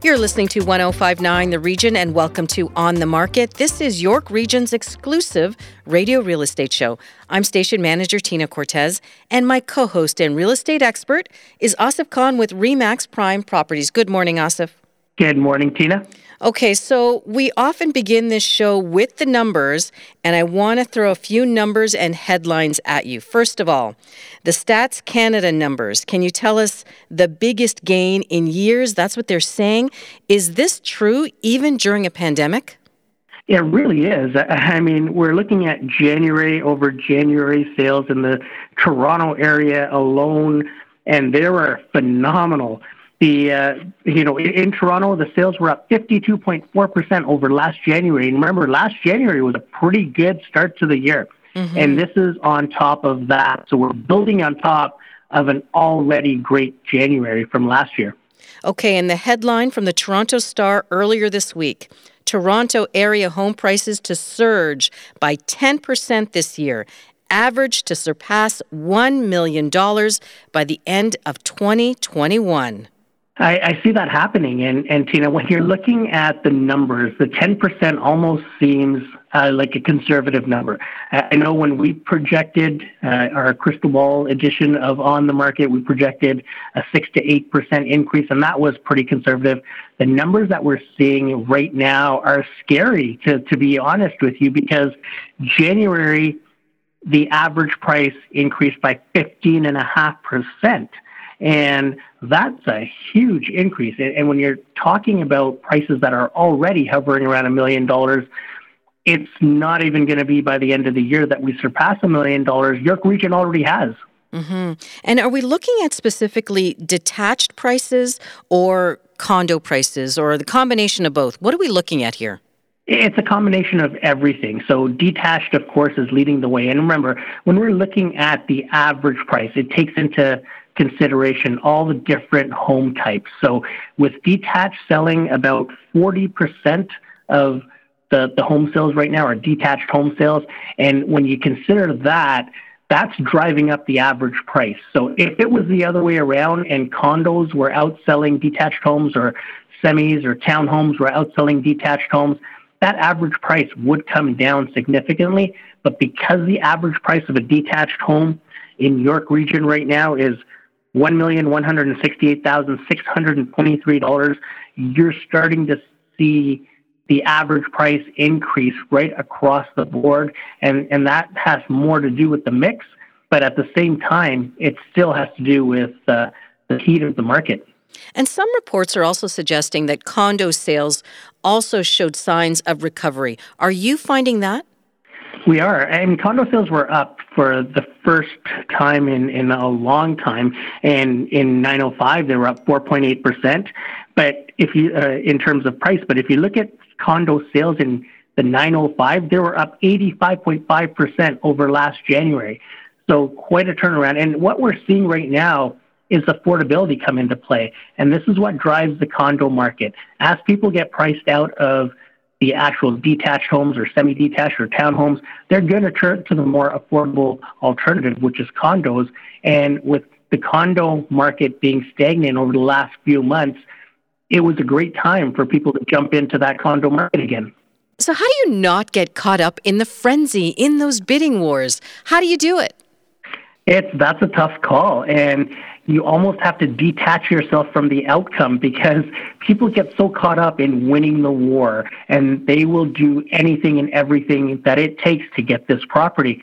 You're listening to 1059 The Region and welcome to On the Market. This is York Region's exclusive radio real estate show. I'm station manager Tina Cortez, and my co host and real estate expert is Asif Khan with Remax Prime Properties. Good morning, Asif. Good morning, Tina. Okay, so we often begin this show with the numbers, and I want to throw a few numbers and headlines at you. First of all, the Stats Canada numbers. Can you tell us the biggest gain in years? That's what they're saying. Is this true even during a pandemic? It really is. I mean, we're looking at January over January sales in the Toronto area alone, and they were phenomenal. The uh, you know in, in, Toronto the sales were up 52.4 percent over last January. And remember, last January was a pretty good start to the year, mm-hmm. and this is on top of that. So we're building on top of an already great January from last year. Okay, and the headline from the Toronto Star earlier this week. Toronto area home prices to surge by 10% this year, average to surpass $1 million by the end of 2021. I, I, see that happening. And, and Tina, when you're looking at the numbers, the 10% almost seems uh, like a conservative number. I know when we projected uh, our crystal ball edition of On the Market, we projected a 6 to 8% increase, and that was pretty conservative. The numbers that we're seeing right now are scary, to, to be honest with you, because January, the average price increased by 15.5%. And that's a huge increase. And when you're talking about prices that are already hovering around a million dollars, it's not even going to be by the end of the year that we surpass a million dollars. York Region already has. Mm-hmm. And are we looking at specifically detached prices or condo prices or the combination of both? What are we looking at here? It's a combination of everything. So detached, of course, is leading the way. And remember, when we're looking at the average price, it takes into consideration all the different home types. So with detached selling, about 40% of the, the home sales right now are detached home sales. And when you consider that, that's driving up the average price. So if it was the other way around and condos were outselling detached homes or semis or townhomes were outselling detached homes, that average price would come down significantly. But because the average price of a detached home in York region right now is $1,168,623, you're starting to see the average price increase right across the board. And, and that has more to do with the mix, but at the same time, it still has to do with uh, the heat of the market. And some reports are also suggesting that condo sales also showed signs of recovery. Are you finding that? We are. And condo sales were up for the first time in, in a long time. And in 905, they were up 4.8%. But if you, uh, in terms of price, but if you look at condo sales in the 905, they were up 85.5% over last January. So quite a turnaround. And what we're seeing right now is affordability come into play. And this is what drives the condo market. As people get priced out of the actual detached homes or semi-detached or townhomes, they're going to turn to the more affordable alternative, which is condos. And with the condo market being stagnant over the last few months, it was a great time for people to jump into that condo market again. So, how do you not get caught up in the frenzy, in those bidding wars? How do you do it? It's that's a tough call, and you almost have to detach yourself from the outcome because people get so caught up in winning the war and they will do anything and everything that it takes to get this property.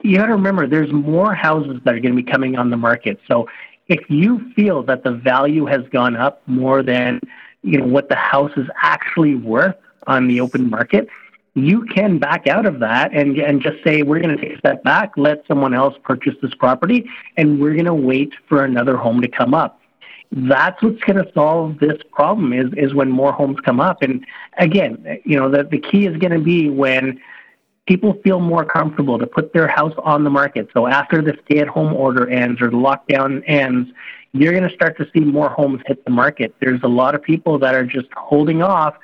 You got to remember there's more houses that are going to be coming on the market. So if you feel that the value has gone up more than you know what the house is actually worth on the open market, you can back out of that and, and just say, we're going to take a step back, let someone else purchase this property, and we're going to wait for another home to come up. That's what's going to solve this problem is, is when more homes come up. And again, you know, the, the key is going to be when people feel more comfortable to put their house on the market. So after the stay at home order ends or the lockdown ends, you're going to start to see more homes hit the market. There's a lot of people that are just holding off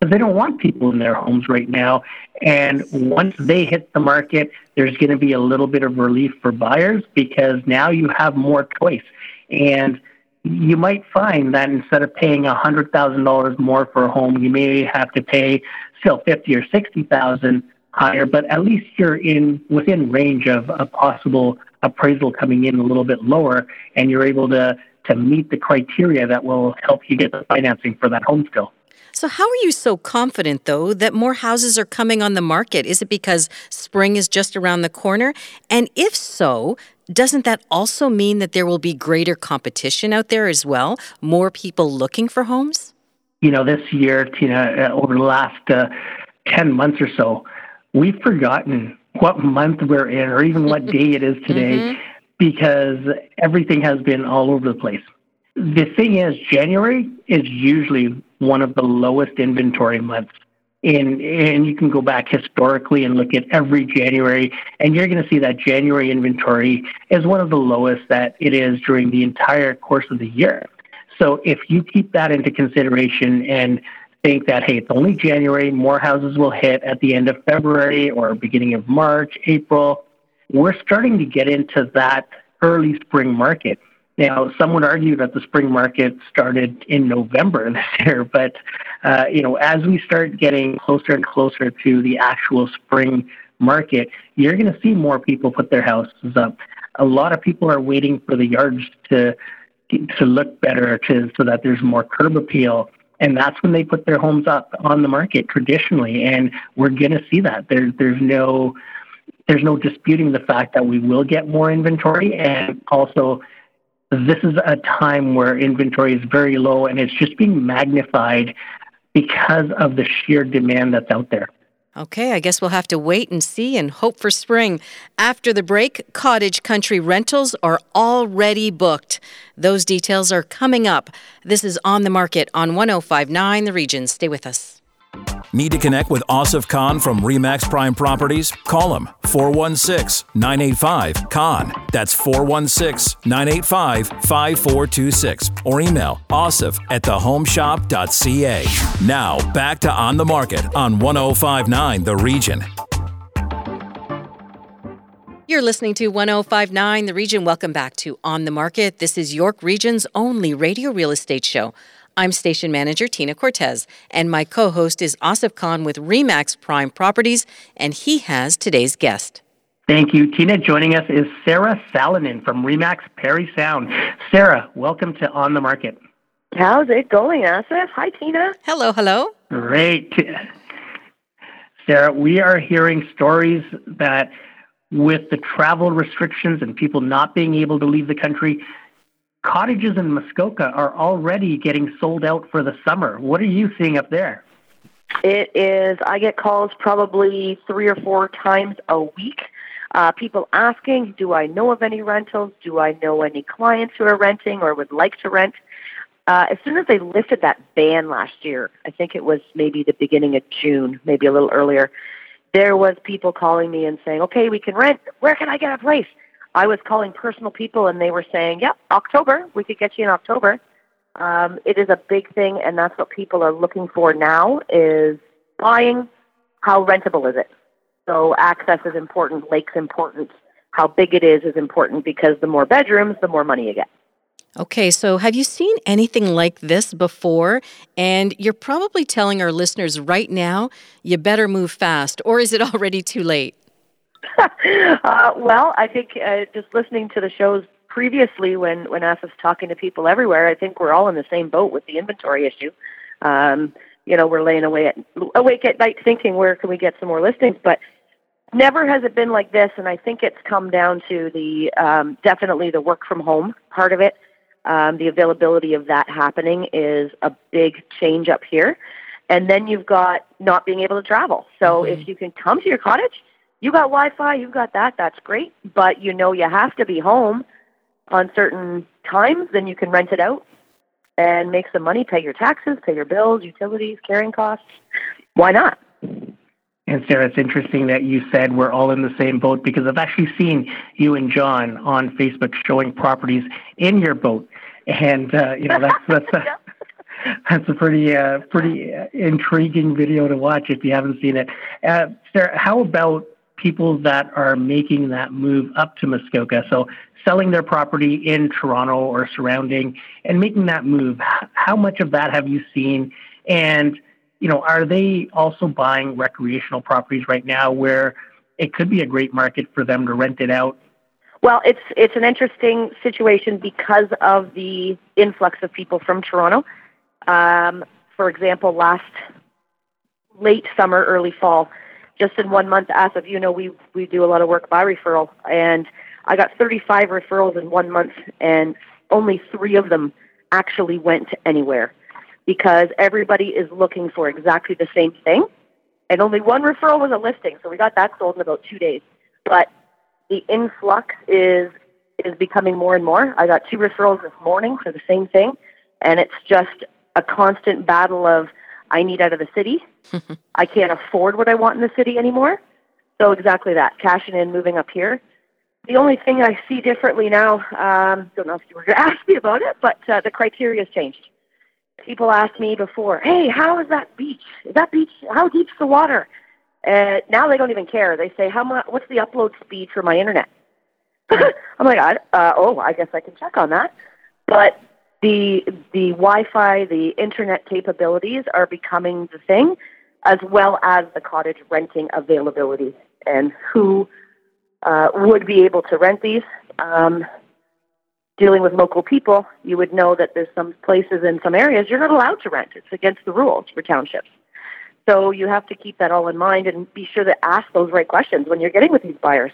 they don't want people in their homes right now. And once they hit the market, there's going to be a little bit of relief for buyers because now you have more choice. And you might find that instead of paying $100,000 more for a home, you may have to pay still 50 or 60,000 higher, but at least you're in within range of a possible appraisal coming in a little bit lower, and you're able to to meet the criteria that will help you get the financing for that home still. So, how are you so confident, though, that more houses are coming on the market? Is it because spring is just around the corner? And if so, doesn't that also mean that there will be greater competition out there as well? More people looking for homes? You know, this year, Tina, uh, over the last uh, 10 months or so, we've forgotten what month we're in or even what day it is today mm-hmm. because everything has been all over the place. The thing is, January is usually one of the lowest inventory months. In, and you can go back historically and look at every January, and you're going to see that January inventory is one of the lowest that it is during the entire course of the year. So if you keep that into consideration and think that, hey, it's only January, more houses will hit at the end of February or beginning of March, April. We're starting to get into that early spring market. Now, some would argue that the spring market started in November this year, but uh, you know, as we start getting closer and closer to the actual spring market, you're going to see more people put their houses up. A lot of people are waiting for the yards to to look better, to so that there's more curb appeal and that's when they put their homes up on the market traditionally and we're going to see that there, there's no there's no disputing the fact that we will get more inventory and also this is a time where inventory is very low and it's just being magnified because of the sheer demand that's out there Okay, I guess we'll have to wait and see and hope for spring. After the break, cottage country rentals are already booked. Those details are coming up. This is on the market on 1059 The Region. Stay with us. Need to connect with Asif Khan from Remax Prime Properties? Call him 416 985 Khan. That's 416 985 5426. Or email asif at thehomeshop.ca. Now, back to On the Market on 1059 The Region. You're listening to 1059 The Region. Welcome back to On the Market. This is York Region's only radio real estate show. I'm station manager Tina Cortez, and my co host is Asif Khan with REMAX Prime Properties, and he has today's guest. Thank you, Tina. Joining us is Saara Sallinen from REMAX Parry Sound. Saara, welcome to On the Market. How's it going, Asif? Hi, Tina. Hello, hello. Great. Saara, we are hearing stories that with the travel restrictions and people not being able to leave the country, cottages in Muskoka are already getting sold out for the summer. What are you seeing up there? It is, I get calls probably three or four times a week. Uh, people asking, do I know of any rentals? Do I know any clients who are renting or would like to rent? Uh, as soon as they lifted that ban last year, I think it was maybe the beginning of June, maybe a little earlier, there was people calling me and saying, okay, we can rent. Where can I get a place? I was calling personal people and they were saying, "Yep, yeah, October. We could get you in October." Um, it is a big thing, and that's what people are looking for now: is buying. How rentable is it? So access is important. Lakes important. How big it is is important because the more bedrooms, the more money you get. Okay, so have you seen anything like this before? And you're probably telling our listeners right now, you better move fast, or is it already too late? uh, well, I think uh, just listening to the shows previously when when Asif's talking to people everywhere, I think we're all in the same boat with the inventory issue. Um, you know, we're laying away at, awake at night thinking where can we get some more listings, but never has it been like this. And I think it's come down to the um, definitely the work from home part of it. Um, the availability of that happening is a big change up here. And then you've got not being able to travel. So mm-hmm. if you can come to your cottage, you got Wi-Fi, you've got that, that's great. But you know you have to be home on certain times, then you can rent it out and make some money, pay your taxes, pay your bills, utilities, carrying costs. Why not? And Saara, it's interesting that you said we're all in the same boat because I've actually seen you and John on Facebook showing properties in your boat, and uh, you know that's that's a, that's a pretty uh, pretty intriguing video to watch if you haven't seen it. Uh, Saara, how about people that are making that move up to Muskoka? So selling their property in Toronto or surrounding and making that move. How much of that have you seen? And you know, are they also buying recreational properties right now where it could be a great market for them to rent it out? Well, it's it's an interesting situation because of the influx of people from Toronto. Um, for example, last late summer, early fall, just in one month, as of you know, we we do a lot of work by referral, and I got 35 referrals in one month, and only three of them actually went anywhere because everybody is looking for exactly the same thing. And only one referral was a listing, so we got that sold in about two days. But the influx is is becoming more and more. I got two referrals this morning for the same thing, and it's just a constant battle of I need out of the city. I can't afford what I want in the city anymore. So exactly that, cashing in, moving up here. The only thing I see differently now, um, don't know if you were going to ask me about it, but uh, the criteria has changed people asked me before, "Hey, how is that beach? Is that beach? How deep's the water?" And now they don't even care. They say, "How much? What's the upload speed for my internet?" I'm like, I, uh, "Oh, I guess I can check on that." But the the Wi-Fi, the internet capabilities are becoming the thing, as well as the cottage renting availability and who uh, would be able to rent these. Um, dealing with local people, you would know that there's some places in some areas you're not allowed to rent. It's against the rules for townships. So you have to keep that all in mind and be sure to ask those right questions when you're getting with these buyers.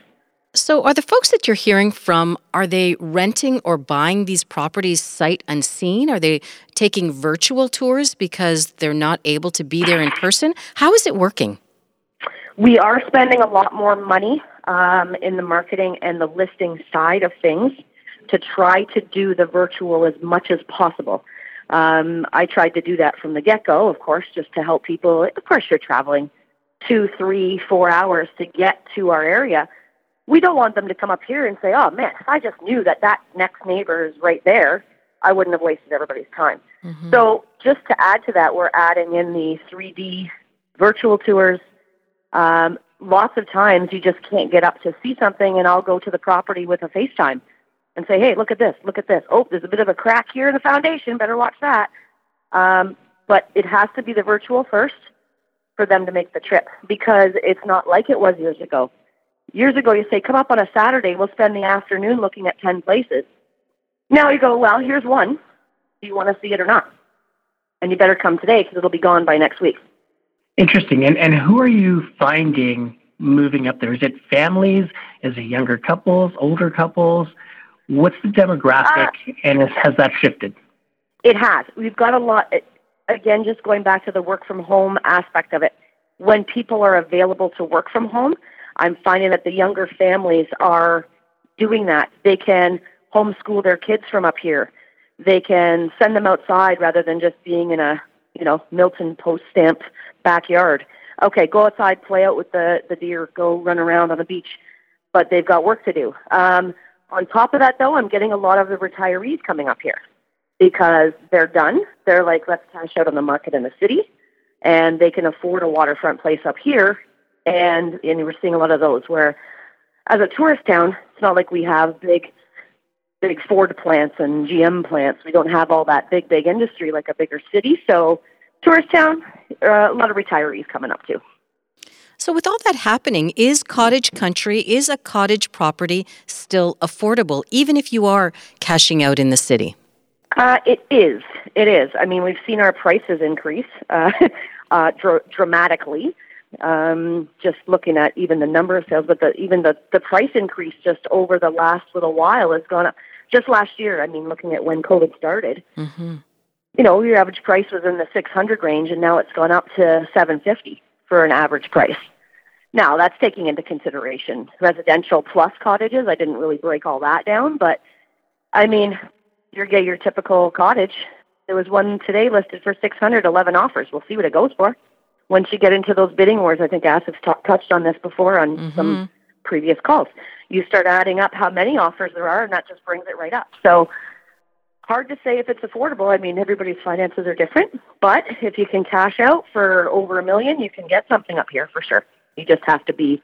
So, are the folks that you're hearing from are they renting or buying these properties sight unseen? Are they taking virtual tours because they're not able to be there in person? How is it working? We are spending a lot more money um, in the marketing and the listing side of things to try to do the virtual as much as possible. Um, I tried to do that from the get go, of course, just to help people. Of course, you're traveling two, three, four hours to get to our area. We don't want them to come up here and say, oh man, if I just knew that that next neighbor is right there, I wouldn't have wasted everybody's time. Mm-hmm. So, just to add to that, we're adding in the 3D virtual tours. Um, lots of times you just can't get up to see something, and I'll go to the property with a FaceTime and say, hey, look at this, look at this. Oh, there's a bit of a crack here in the foundation. Better watch that. Um, but it has to be the virtual first for them to make the trip because it's not like it was years ago. Years ago, you say, come up on a Saturday, we'll spend the afternoon looking at 10 places. Now you go, well, here's one. Do you want to see it or not? And you better come today because it'll be gone by next week. Interesting. And, and who are you finding moving up there? Is it families? Is it younger couples, older couples? What's the demographic, uh, and has that shifted? It has. We've got a lot. Again, just going back to the work from home aspect of it. When people are available to work from home, I'm finding that the younger families are doing that. They can homeschool their kids from up here. They can send them outside rather than just being in a, you know, Milton post stamp backyard. Okay, go outside, play out with the, the deer, go run around on the beach. But they've got work to do. Um, on top of that, though, I'm getting a lot of the retirees coming up here because they're done. They're like, let's cash out on the market in the city, and they can afford a waterfront place up here. And and we're seeing a lot of those where, as a tourist town, it's not like we have big, big Ford plants and GM plants. We don't have all that big, big industry like a bigger city. So, tourist town, uh, a lot of retirees coming up too. So, with all that happening, is cottage country, is a cottage property still affordable, even if you are cashing out in the city? Uh, it is. It is. I mean, we've seen our prices increase uh, uh, dr- dramatically. Um, just looking at even the number of sales, but the, even the, the price increase just over the last little while has gone up. Just last year, I mean, looking at when COVID started, mm-hmm. you know, your average price was in the 600 range, and now it's gone up to 750 for an average price. Now, that's taking into consideration residential plus cottages. I didn't really break all that down, but I mean, you get your typical cottage. There was one today listed for 600, 11 offers. We'll see what it goes for. Once you get into those bidding wars, I think Asif has t- touched on this before on mm-hmm. some previous calls. You start adding up how many offers there are, and that just brings it right up. So hard to say if it's affordable. I mean, everybody's finances are different, but if you can cash out for over a million, you can get something up here for sure. You just have to be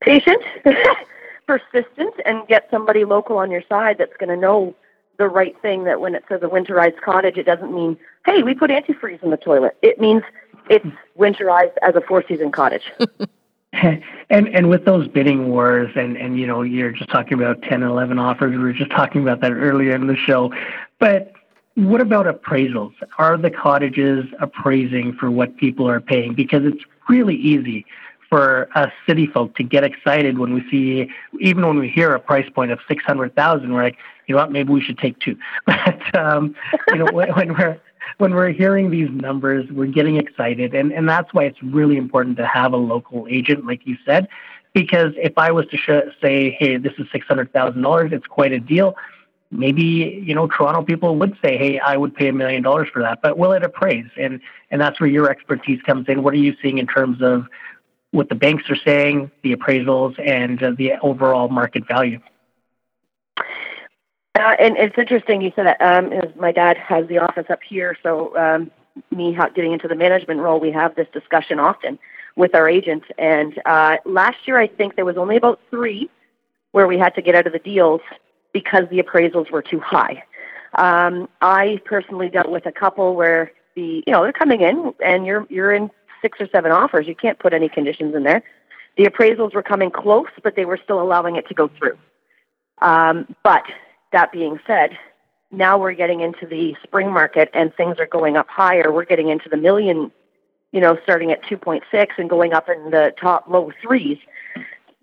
patient, persistent, and get somebody local on your side that's going to know the right thing. That when it says a winterized cottage, it doesn't mean, hey, we put antifreeze in the toilet. It means it's winterized as a four season cottage. and and with those bidding wars and and you know you're just talking about 10 and 11 offers we were just talking about that earlier in the show but what about appraisals? Are the cottages appraising for what people are paying? Because it's really easy for us city folk to get excited when we see even when we hear a price point of 600,000 we're like you know what maybe we should take two. But um you know when, when we're when we're hearing these numbers, we're getting excited. And, and that's why it's really important to have a local agent, like you said, because if I was to sh- say, hey, this is $600,000, it's quite a deal. Maybe, you know, Toronto people would say, hey, I would pay a million dollars for that, but will it appraise? And, and that's where your expertise comes in. What are you seeing in terms of what the banks are saying, the appraisals, and uh, the overall market value? Uh, and it's interesting you said that. Um, my dad has the office up here, so um, me getting into the management role, we have this discussion often with our agents. And uh, last year, I think there was only about three where we had to get out of the deals because the appraisals were too high. Um, I personally dealt with a couple where the you know they're coming in and you're you're in six or seven offers. You can't put any conditions in there. The appraisals were coming close, but they were still allowing it to go through. Um, but that being said, now we're getting into the spring market and things are going up higher. We're getting into the million, you know, starting at 2.6 and going up in the top low threes.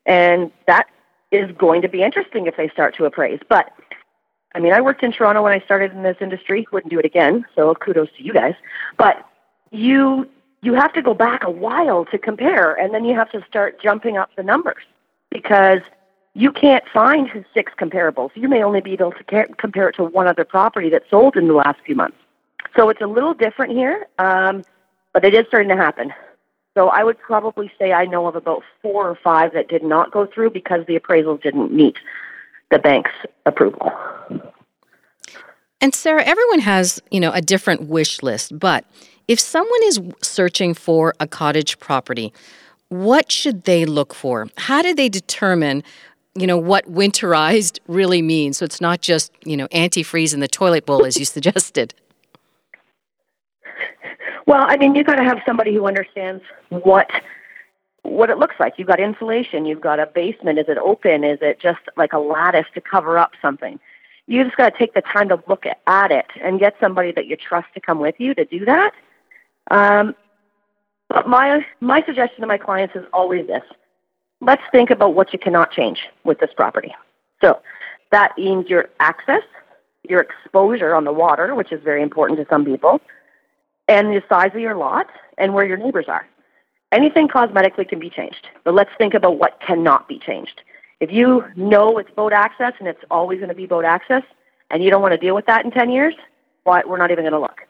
And that is going to be interesting if they start to appraise. But I mean, I worked in Toronto when I started in this industry. Wouldn't do it again. So kudos to you guys. But you you have to go back a while to compare, and then you have to start jumping up the numbers because you can't find six comparables. You may only be able to compare it to one other property that sold in the last few months. So it's a little different here, um, but it is starting to happen. So I would probably say I know of about four or five that did not go through because the appraisals didn't meet the bank's approval. And Saara, everyone has, you know, a different wish list, but if someone is searching for a cottage property, what should they look for? How do they determine you know what winterized really means. So it's not just you know antifreeze in the toilet bowl as you suggested. Well i mean you've got to have somebody who understands what what it looks like. You've got insulation you've got a basement. Is it open? Is it just like a lattice to cover up something? You just got to take the time to look at it and get somebody that you trust to come with you to do that. Um, but my my suggestion to my clients is always this let's think about what you cannot change with this property. So that means your access, your exposure on the water, which is very important to some people, and the size of your lot and where your neighbors are. Anything cosmetically can be changed, but let's think about what cannot be changed. If you know it's boat access and it's always going to be boat access, and you don't want to deal with that in 10 years, why, we're not even going to look.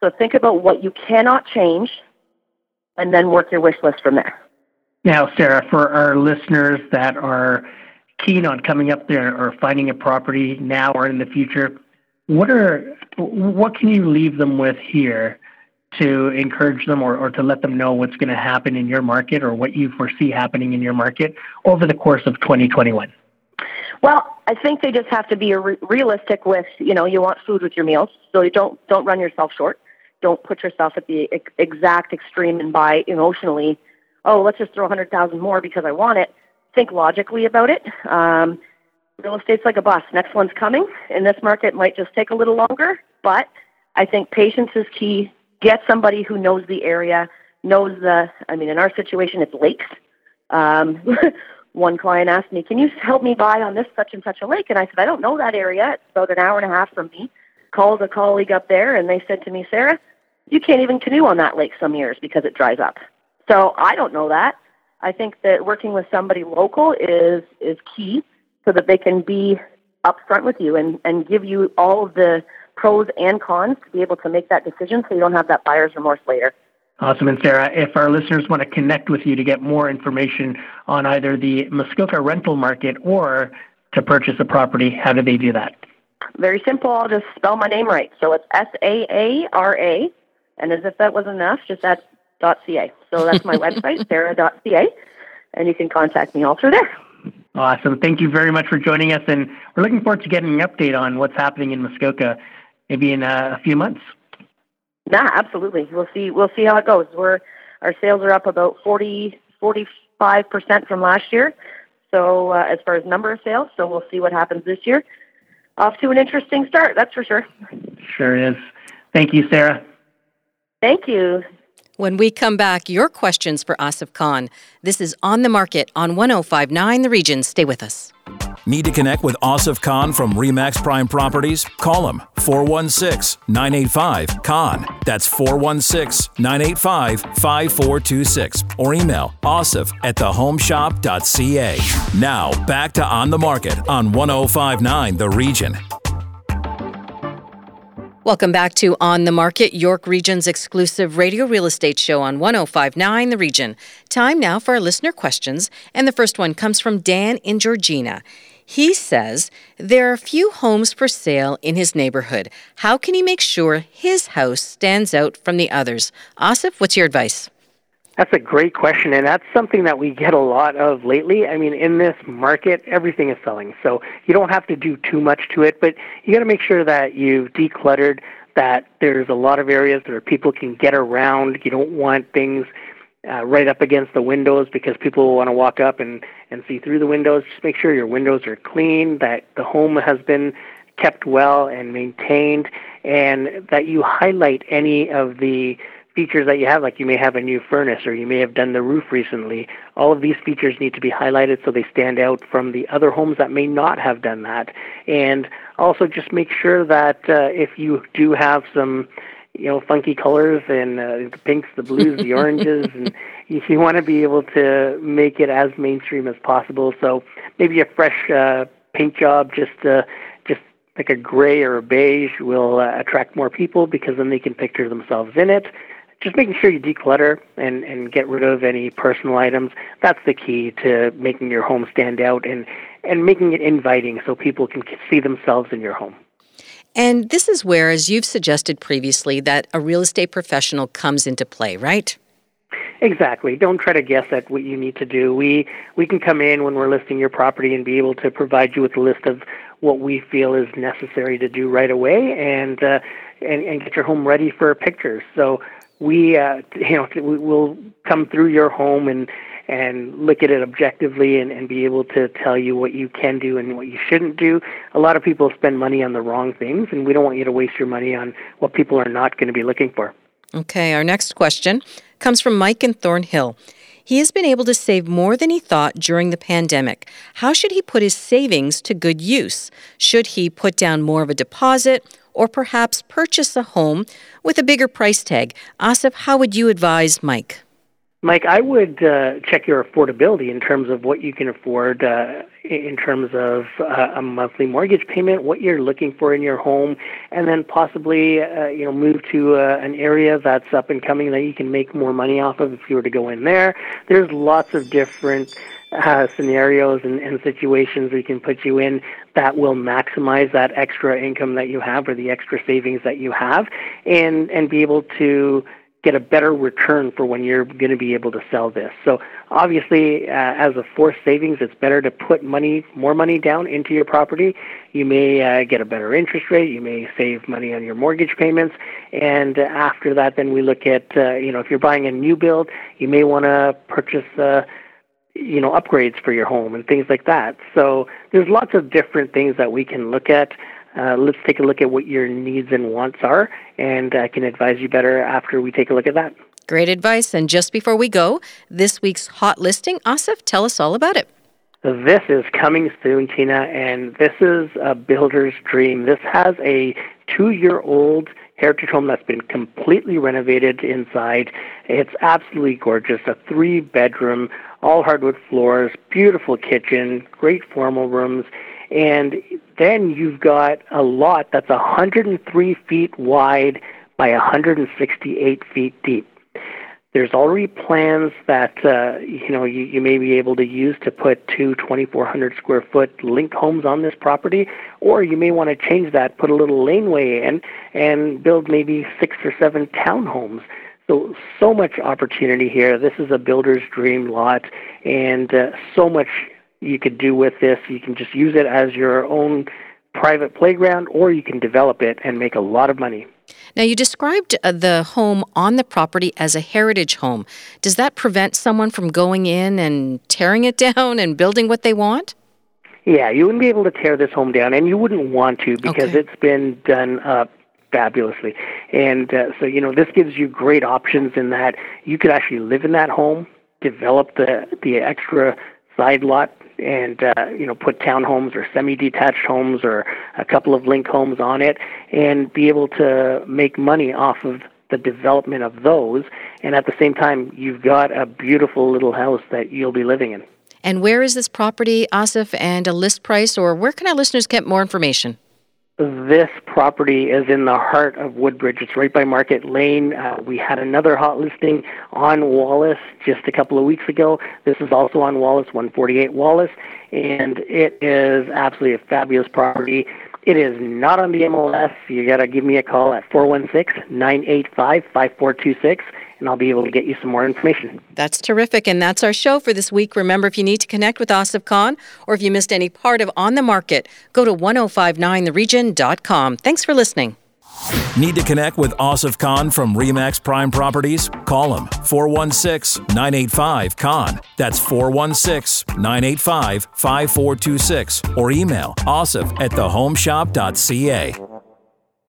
So think about what you cannot change and then work your wish list from there. Now, Saara, for our listeners that are keen on coming up there or finding a property now or in the future, what are what can you leave them with here to encourage them or, or to let them know what's going to happen in your market or what you foresee happening in your market over the course of 2021? Well, I think they just have to be re- realistic with, you know, you want food with your meals, so you don't don't run yourself short. Don't put yourself at the exact extreme and buy emotionally oh, let's just throw a hundred thousand more because I want it. Think logically about it. Um, real estate's like a bus. Next one's coming. In this market, might just take a little longer, but I think patience is key. Get somebody who knows the area, knows the. I mean, in our situation, it's lakes. Um, one client asked me, "Can you help me buy on this such and such a lake?" And I said, "I don't know that area. It's about an hour and a half from me." Called a colleague up there, and they said to me, "Saara, you can't even canoe on that lake some years because it dries up." So I don't know that. I think that working with somebody local is is key so that they can be upfront with you and, and give you all of the pros and cons to be able to make that decision so you don't have that buyer's remorse later. Awesome. And Saara, if our listeners want to connect with you to get more information on either the Muskoka rental market or to purchase a property, how do they do that? Very simple. I'll just spell my name right. So it's S A A R A. And as if that wasn't enough, just add .ca. So that's my website, saara.ca. And you can contact me all through there. Awesome. Thank you very much for joining us. And we're looking forward to getting an update on what's happening in Muskoka maybe in a few months. Yeah, absolutely. We'll see. We'll see how it goes. We're our sales are up about 40, 45 percent from last year. So uh, as far as number of sales, so we'll see what happens this year. Off to an interesting start, that's for sure. Sure is. Thank you, Saara. Thank you. When we come back, your questions for Asif Khan. This is On the Market on 1059 The Region. Stay with us. Need to connect with Asif Khan from Remax Prime Properties? Call him 416 985 Khan. That's 416 985 5426. Or email asif at thehomeshop.ca. Now, back to On the Market on 1059 The Region. Welcome back to On the Market, York Region's exclusive radio real estate show on 1059 The Region. Time now for our listener questions, and the first one comes from Dan in Georgina. He says there are few homes for sale in his neighborhood. How can he make sure his house stands out from the others? Asif, what's your advice? That's a great question, and that's something that we get a lot of lately. I mean, in this market, everything is selling, so you don't have to do too much to it, but you got to make sure that you've decluttered, that there's a lot of areas where people can get around. You don't want things uh, right up against the windows because people want to walk up and, and see through the windows. Just make sure your windows are clean, that the home has been kept well and maintained, and that you highlight any of the features that you have, like you may have a new furnace or you may have done the roof recently. All of these features need to be highlighted so they stand out from the other homes that may not have done that. And also just make sure that uh, if you do have some you know funky colors and uh, the pinks, the blues, the oranges, and you, you want to be able to make it as mainstream as possible. So maybe a fresh uh, paint job, just uh, just like a gray or a beige, will uh, attract more people because then they can picture themselves in it. Just making sure you declutter and and get rid of any personal items. That's the key to making your home stand out and and making it inviting so people can see themselves in your home. And this is where, as you've suggested previously, that a real estate professional comes into play, right? Exactly. Don't try to guess at what you need to do. We we can come in when we're listing your property and be able to provide you with a list of what we feel is necessary to do right away, and uh, and, and get your home ready for pictures. So we uh, you know we'll come through your home and and look at it objectively and, and be able to tell you what you can do and what you shouldn't do. A lot of people spend money on the wrong things, and we don't want you to waste your money on what people are not going to be looking for. Okay, our next question comes from Mike in Thornhill. He has been able to save more than he thought during the pandemic. How should he put his savings to good use? Should he put down more of a deposit or perhaps purchase a home with a bigger price tag? Asif, how would you advise Mike? Mike, I would uh, check your affordability in terms of what you can afford uh, in terms of uh, a monthly mortgage payment, what you're looking for in your home, and then possibly uh, you know move to uh, an area that's up and coming that you can make more money off of if you were to go in there. There's lots of different uh, scenarios and, and situations we can put you in that will maximize that extra income that you have or the extra savings that you have, and and be able to get a better return for when you're going to be able to sell this. So obviously, uh, as a forced savings, it's better to put money, more money down into your property. You may uh, get a better interest rate. You may save money on your mortgage payments. And after that, then we look at, uh, you know, if you're buying a new build, you may want to purchase, uh, you know, upgrades for your home and things like that. So there's lots of different things that we can look at. Uh, let's take a look at what your needs and wants are, and I can advise you better after we take a look at that. Great advice. And just before we go, this week's hot listing, Asif, tell us all about it. This is coming soon, Tina, and this is a builder's dream. This has a two year old heritage home that's been completely renovated inside. It's absolutely gorgeous. A three bedroom, all hardwood floors, beautiful kitchen, great formal rooms. And then you've got a lot that's 103 feet wide by 168 feet deep. there's already plans that uh, you know you, you may be able to use to put two 2,400 square foot linked homes on this property, or you may want to change that, put a little laneway in, and build maybe six or seven townhomes. So so much opportunity here. This is a builder's dream lot, and uh, so much you could do with this. You can just use it as your own private playground, or you can develop it and make a lot of money. Now, you described uh, the home on the property as a heritage home. Does that prevent someone from going in and tearing it down and building what they want? Yeah, you wouldn't be able to tear this home down, and you wouldn't want to because okay. it's been done up fabulously. And uh, so, you know, this gives you great options in that you could actually live in that home, develop the the extra side lot and uh, you know put townhomes or semi-detached homes or a couple of link homes on it, and be able to make money off of the development of those. And at the same time, you've got a beautiful little house that you'll be living in. And where is this property, Asif, and a list price, or where can our listeners get more information? This property is in the heart of Woodbridge. It's right by Market Lane. Uh, we had another hot listing on Wallace just a couple of weeks ago. This is also on Wallace, 148 Wallace, and it is absolutely a fabulous property. It is not on the MLS. You got to give me a call at 416 985 5426 and I'll be able to get you some more information. That's terrific. And that's our show for this week. Remember, if you need to connect with Asif Khan or if you missed any part of On the Market, go to 1059theregion.com. Thanks for listening. Need to connect with Asif Khan from Remax Prime Properties? Call him 416 985 Khan. That's 416 985 5426 or email asif at thehomeshop.ca.